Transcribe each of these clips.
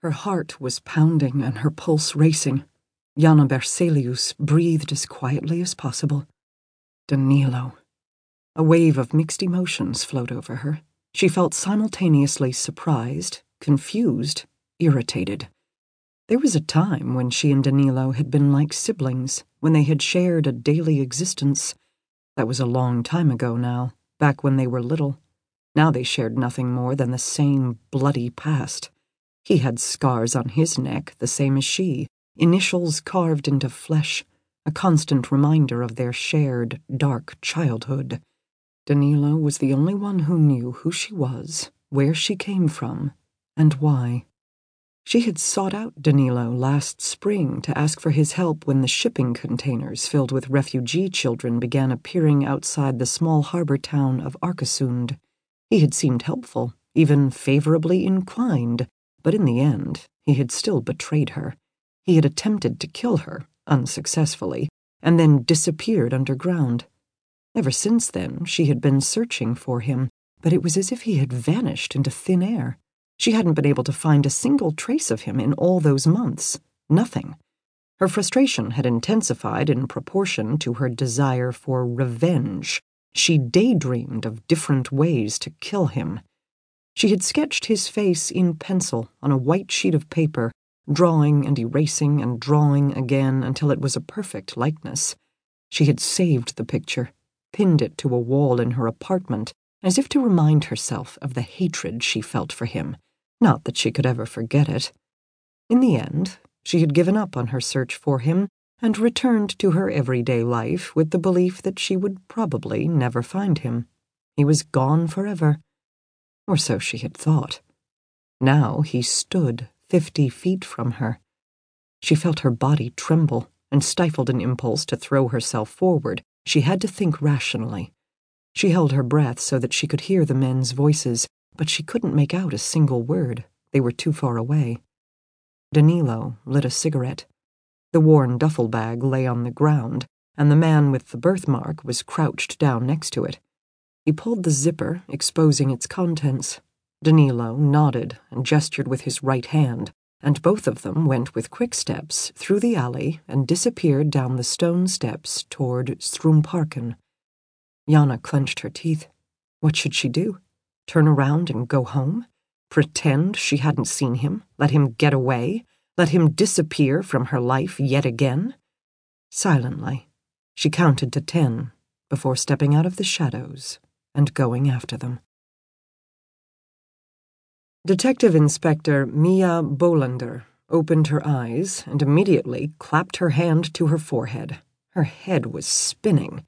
Her heart was pounding and her pulse racing. Jana Berzelius breathed as quietly as possible. Danilo. A wave of mixed emotions flowed over her. She felt simultaneously surprised, confused, irritated. There was a time when she and Danilo had been like siblings, when they had shared a daily existence. That was a long time ago now, back when they were little. Now they shared nothing more than the same bloody past. He had scars on his neck, the same as she, initials carved into flesh, a constant reminder of their shared, dark childhood. Danilo was the only one who knew who she was, where she came from, and why. She had sought out Danilo last spring to ask for his help when the shipping containers filled with refugee children began appearing outside the small harbor town of Arkösund. He had seemed helpful, even favorably inclined, but in the end, he had still betrayed her. He had attempted to kill her, unsuccessfully, and then disappeared underground. Ever since then, she had been searching for him, but it was as if he had vanished into thin air. She hadn't been able to find a single trace of him in all those months. Nothing. Her frustration had intensified in proportion to her desire for revenge. She daydreamed of different ways to kill him. She had sketched his face in pencil on a white sheet of paper, drawing and erasing and drawing again until it was a perfect likeness. She had saved the picture, pinned it to a wall in her apartment, as if to remind herself of the hatred she felt for him. Not that she could ever forget it. In the end, she had given up on her search for him and returned to her everyday life with the belief that she would probably never find him. He was gone forever. Or so she had thought. Now he stood fifty feet from her. She felt her body tremble and stifled an impulse to throw herself forward. She had to think rationally. She held her breath so that she could hear the men's voices but she couldn't make out a single word. They were too far away. Danilo lit a cigarette. The worn duffel bag lay on the ground, and the man with the birthmark was crouched down next to it. He pulled the zipper, exposing its contents. Danilo nodded and gestured with his right hand, and both of them went with quick steps through the alley and disappeared down the stone steps toward Stromparken. Jana clenched her teeth. What should she do? Turn around and go home? Pretend she hadn't seen him? Let him get away? Let him disappear from her life yet again? Silently, she counted to ten before stepping out of the shadows and going after them. Detective Inspector Mia Bolander opened her eyes and immediately clapped her hand to her forehead. Her head was spinning.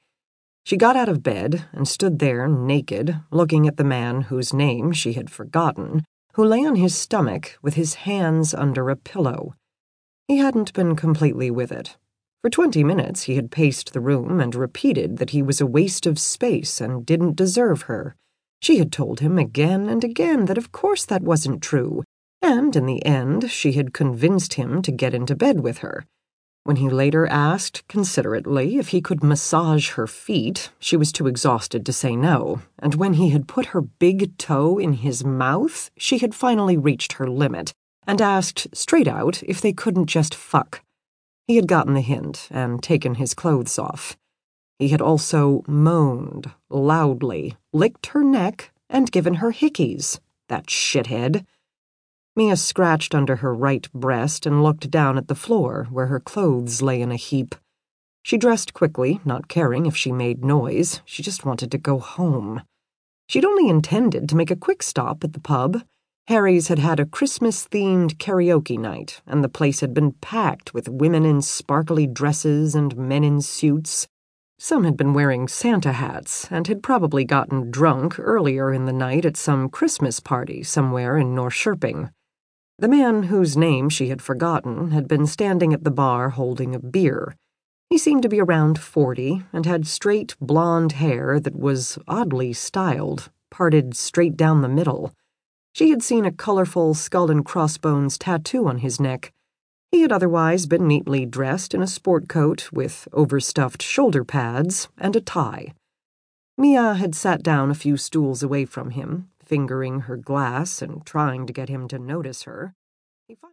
She got out of bed and stood there naked, looking at the man whose name she had forgotten, who lay on his stomach with his hands under a pillow. He hadn't been completely with it. For twenty minutes he had paced the room and repeated that he was a waste of space and didn't deserve her. She had told him again and again that of course that wasn't true, and in the end she had convinced him to get into bed with her. When he later asked, considerately, if he could massage her feet, she was too exhausted to say no, and when he had put her big toe in his mouth, she had finally reached her limit and asked, straight out, if they couldn't just fuck. He had gotten the hint and taken his clothes off. He had also moaned loudly, licked her neck, and given her hickeys, that shithead. Mia scratched under her right breast and looked down at the floor where her clothes lay in a heap. She dressed quickly, not caring if she made noise. She just wanted to go home. She'd only intended to make a quick stop at the pub. Harry's had had a Christmas themed karaoke night, and the place had been packed with women in sparkly dresses and men in suits. Some had been wearing Santa hats and had probably gotten drunk earlier in the night at some Christmas party somewhere in North Norrköping. The man whose name she had forgotten had been standing at the bar holding a beer. He seemed to be around forty and had straight blonde hair that was oddly styled, parted straight down the middle. She had seen a colorful skull and crossbones tattoo on his neck. He had otherwise been neatly dressed in a sport coat with overstuffed shoulder pads and a tie. Mia had sat down a few stools away from him, fingering her glass and trying to get him to notice her.